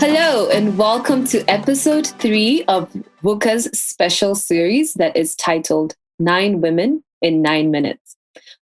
Hello, and welcome to episode three of VUCA's special series that is titled Nine Women in Nine Minutes.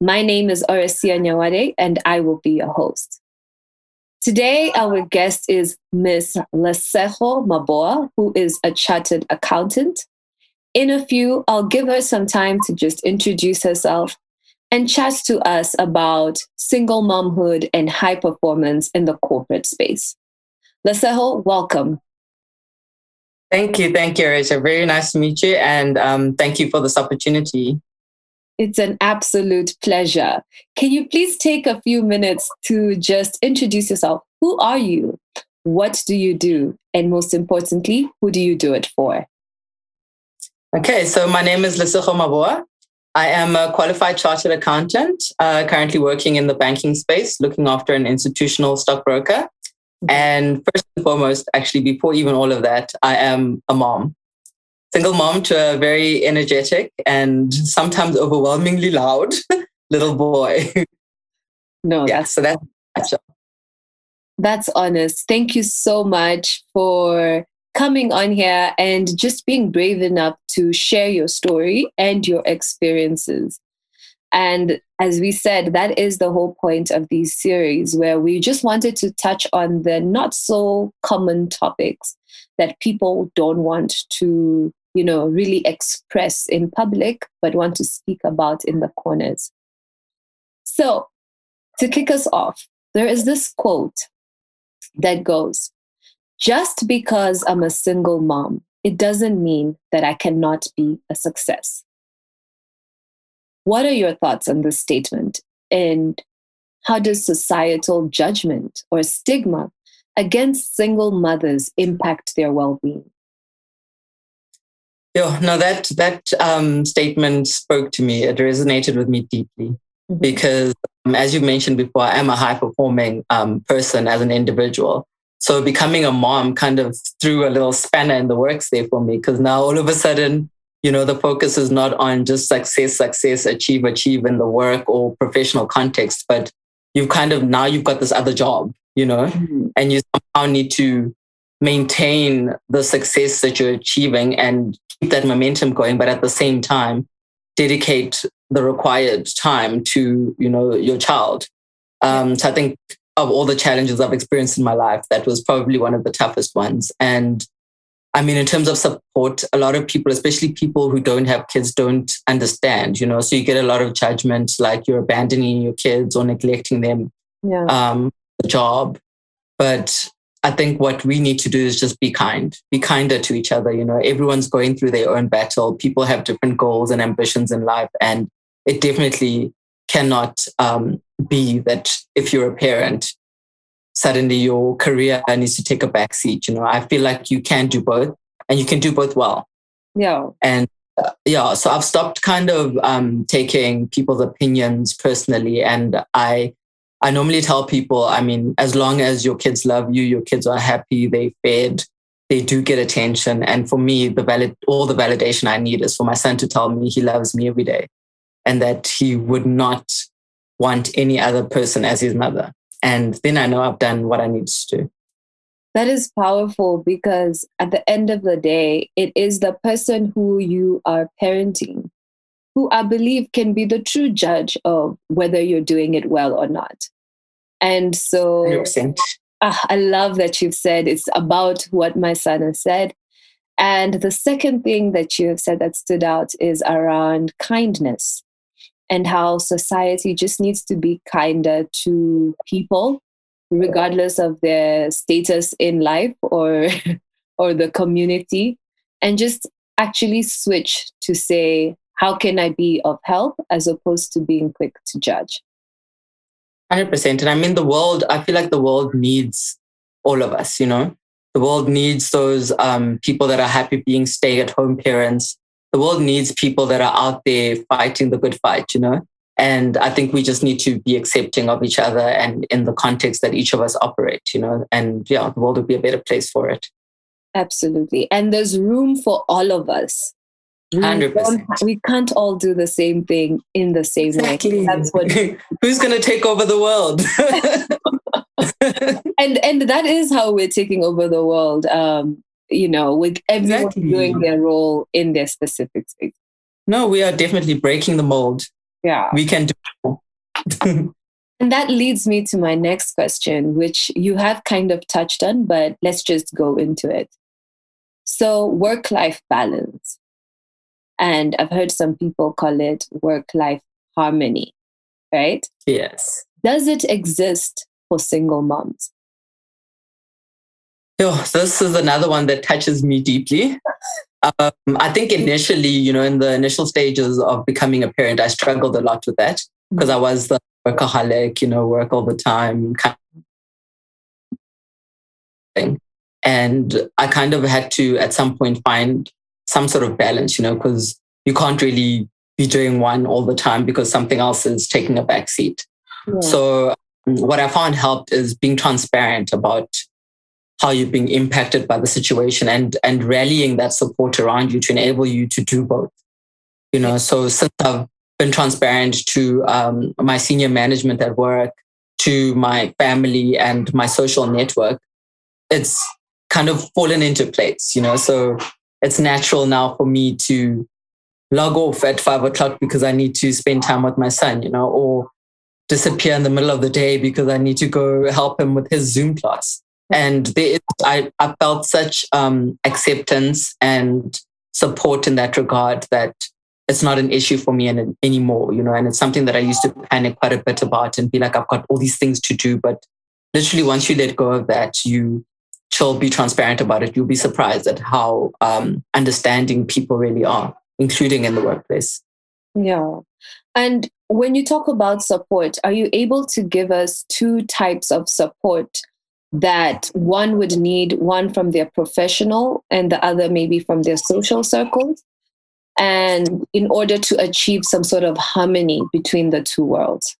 My name is Orasia Nyawade, and I will be your host. Today, our guest is Ms. Lesego Maboa, who is a chartered accountant. In a few, I'll give her some time to just introduce herself and chat to us about single momhood and high performance in the corporate space. Lesego, welcome. Thank you. Thank you, Rachel. Very nice to meet you. And um, thank you for this opportunity. It's an absolute pleasure. Can you please take a few minutes to just introduce yourself? Who are you? What do you do? And most importantly, who do you do it for? Okay, so my name is Lesego Maboa. I am a qualified chartered accountant, uh, currently working in the banking space, looking after an institutional stockbroker. Mm-hmm. And first and foremost, actually, before even all of that, I am a mom. Single mom to a very energetic and sometimes overwhelmingly loud little boy. No, yeah, so that's, that's that's honest. Thank you so much for coming on here and just being brave enough to share your story and your experiences. And as we said, that is the whole point of these series, where we just wanted to touch on the not so common topics that people don't want to, you know, really express in public, but want to speak about in the corners. So, to kick us off, there is this quote that goes, just because I'm a single mom, it doesn't mean that I cannot be a success. What are your thoughts on this statement? And how does societal judgment or stigma against single mothers impact their well-being? Yeah, no, that that um, statement spoke to me. It resonated with me deeply mm-hmm. because, um, as you mentioned before, I am a high-performing um, person as an individual. So becoming a mom kind of threw a little spanner in the works there for me because now all of a sudden you know the focus is not on just success success achieve achieve in the work or professional context but you've kind of now you've got this other job you know mm-hmm. and you somehow need to maintain the success that you're achieving and keep that momentum going but at the same time dedicate the required time to you know your child um, so i think of all the challenges i've experienced in my life that was probably one of the toughest ones and I mean, in terms of support, a lot of people, especially people who don't have kids, don't understand, you know. So you get a lot of judgment like you're abandoning your kids or neglecting them, yeah. um, the job. But I think what we need to do is just be kind, be kinder to each other. You know, everyone's going through their own battle. People have different goals and ambitions in life. And it definitely cannot um, be that if you're a parent, suddenly your career needs to take a backseat. You know, I feel like you can do both and you can do both well. Yeah. And uh, yeah, so I've stopped kind of um, taking people's opinions personally. And I, I normally tell people, I mean, as long as your kids love you, your kids are happy, they fed, they do get attention. And for me, the valid, all the validation I need is for my son to tell me he loves me every day and that he would not want any other person as his mother. And then I know I've done what I need to do. That is powerful because at the end of the day, it is the person who you are parenting who I believe can be the true judge of whether you're doing it well or not. And so uh, I love that you've said it's about what my son has said. And the second thing that you have said that stood out is around kindness and how society just needs to be kinder to people regardless of their status in life or or the community and just actually switch to say how can i be of help as opposed to being quick to judge. 100% and i mean the world i feel like the world needs all of us you know? The world needs those um, people that are happy being stay at home parents the world needs people that are out there fighting the good fight, you know? And I think we just need to be accepting of each other and in the context that each of us operate, you know? And yeah, the world would be a better place for it. Absolutely. And there's room for all of us. We, 100%. we can't all do the same thing in the same exactly. way. That's what. Who's going to take over the world? and and that is how we're taking over the world. Um, you know, with everyone exactly. doing their role in their specific space. No, we are definitely breaking the mold. Yeah. We can do And that leads me to my next question, which you have kind of touched on, but let's just go into it. So, work life balance. And I've heard some people call it work life harmony, right? Yes. Does it exist for single moms? Oh, this is another one that touches me deeply. Um, I think initially, you know, in the initial stages of becoming a parent, I struggled a lot with that because I was the workaholic, you know, work all the time kind of thing. And I kind of had to, at some point, find some sort of balance, you know, because you can't really be doing one all the time because something else is taking a back seat. Yeah. So, um, what I found helped is being transparent about how you're being impacted by the situation and and rallying that support around you to enable you to do both. You know, so since I've been transparent to um, my senior management at work, to my family and my social network, it's kind of fallen into place. You know, so it's natural now for me to log off at five o'clock because I need to spend time with my son. You know, or disappear in the middle of the day because I need to go help him with his Zoom class and I, I felt such um, acceptance and support in that regard that it's not an issue for me any, anymore, you know, and it's something that I used to panic quite a bit about and be like, I've got all these things to do. But literally, once you let go of that, you chill, be transparent about it. You'll be surprised at how um, understanding people really are, including in the workplace. Yeah. And when you talk about support, are you able to give us two types of support that one would need one from their professional and the other maybe from their social circles. And in order to achieve some sort of harmony between the two worlds.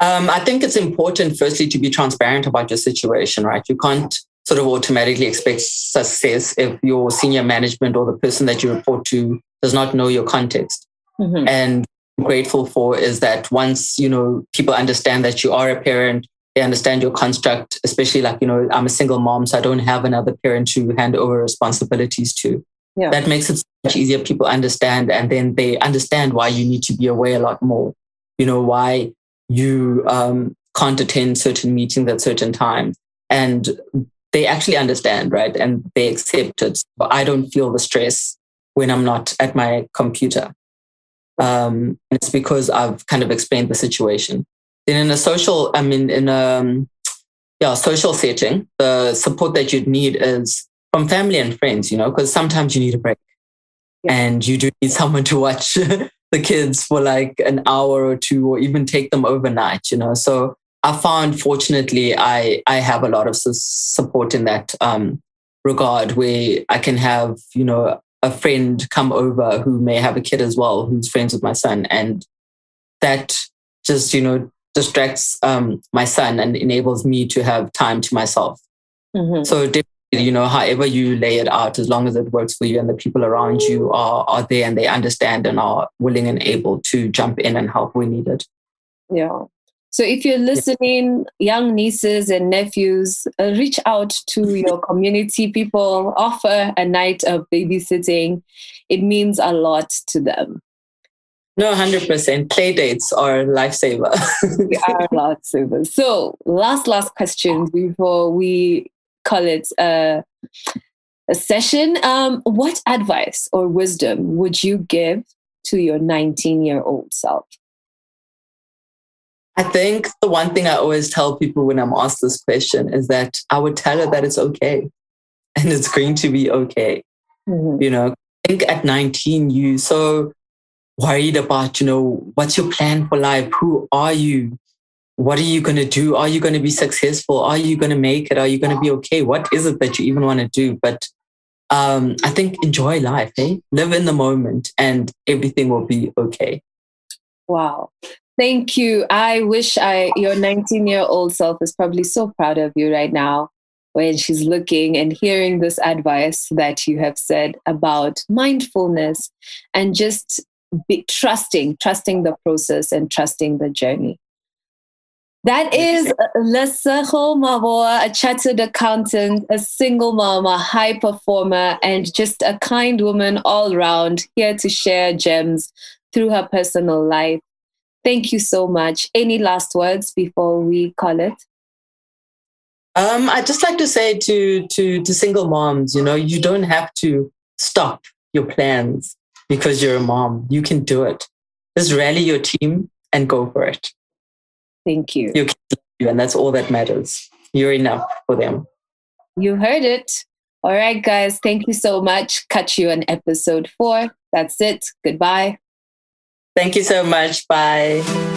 Um, i think it's important firstly to be transparent about your situation right? You can't sort of automatically expect success if your senior management or the person that you report to does not know your context. Mm-hmm. and grateful for is that once you know people understand that you are a parent they understand your construct, especially like, you know, I'm a single mom, so I don't have another parent to hand over responsibilities to. Yeah. That makes it much easier. People understand, and then they understand why you need to be away a lot more. You know, why you um, can't attend certain meetings at certain times. And they actually understand, right? And they accept it. But I don't feel the stress when I'm not at my computer. Um, and it's because I've kind of explained the situation. Then in a social, I mean, in a um, yeah, social setting, the support that you'd need is from family and friends, you know, because sometimes you need a break. Yeah. And you do need someone to watch the kids for like an hour or two, or even take them overnight, you know. So I found, fortunately, I I have a lot of support in that um, regard, where I can have, you know, a friend come over who may have a kid as well, who's friends with my son, and that just you know distracts um, my son and enables me to have time to myself. Mm-hmm. So, you know, however you lay it out, as long as it works for you and the people around you are, are there and they understand and are willing and able to jump in and help when needed. Yeah. So if you're listening, young nieces and nephews, uh, reach out to your community people, offer a night of babysitting. It means a lot to them. No, 100%. Play dates are lifesaver. they are lifesavers. So, last, last question before we call it a, a session. Um, what advice or wisdom would you give to your 19 year old self? I think the one thing I always tell people when I'm asked this question is that I would tell her that it's okay and it's going to be okay. Mm-hmm. You know, I think at 19, you so worried about, you know, what's your plan for life? Who are you? What are you going to do? Are you going to be successful? Are you going to make it? Are you going to be okay? What is it that you even want to do? But um, I think enjoy life, eh? Live in the moment and everything will be okay. Wow. Thank you. I wish I your 19 year old self is probably so proud of you right now when she's looking and hearing this advice that you have said about mindfulness and just be trusting, trusting the process and trusting the journey. That is Lesego Maboa, a chartered accountant, a single mom, a high performer, and just a kind woman all around, here to share gems through her personal life. Thank you so much. Any last words before we call it? Um, I'd just like to say to to to single moms, you know, you don't have to stop your plans because you're a mom. You can do it. Just rally your team and go for it. Thank you. You and that's all that matters. You're enough for them. You heard it. All right, guys. Thank you so much. Catch you on episode four. That's it. Goodbye. Thank you so much. Bye.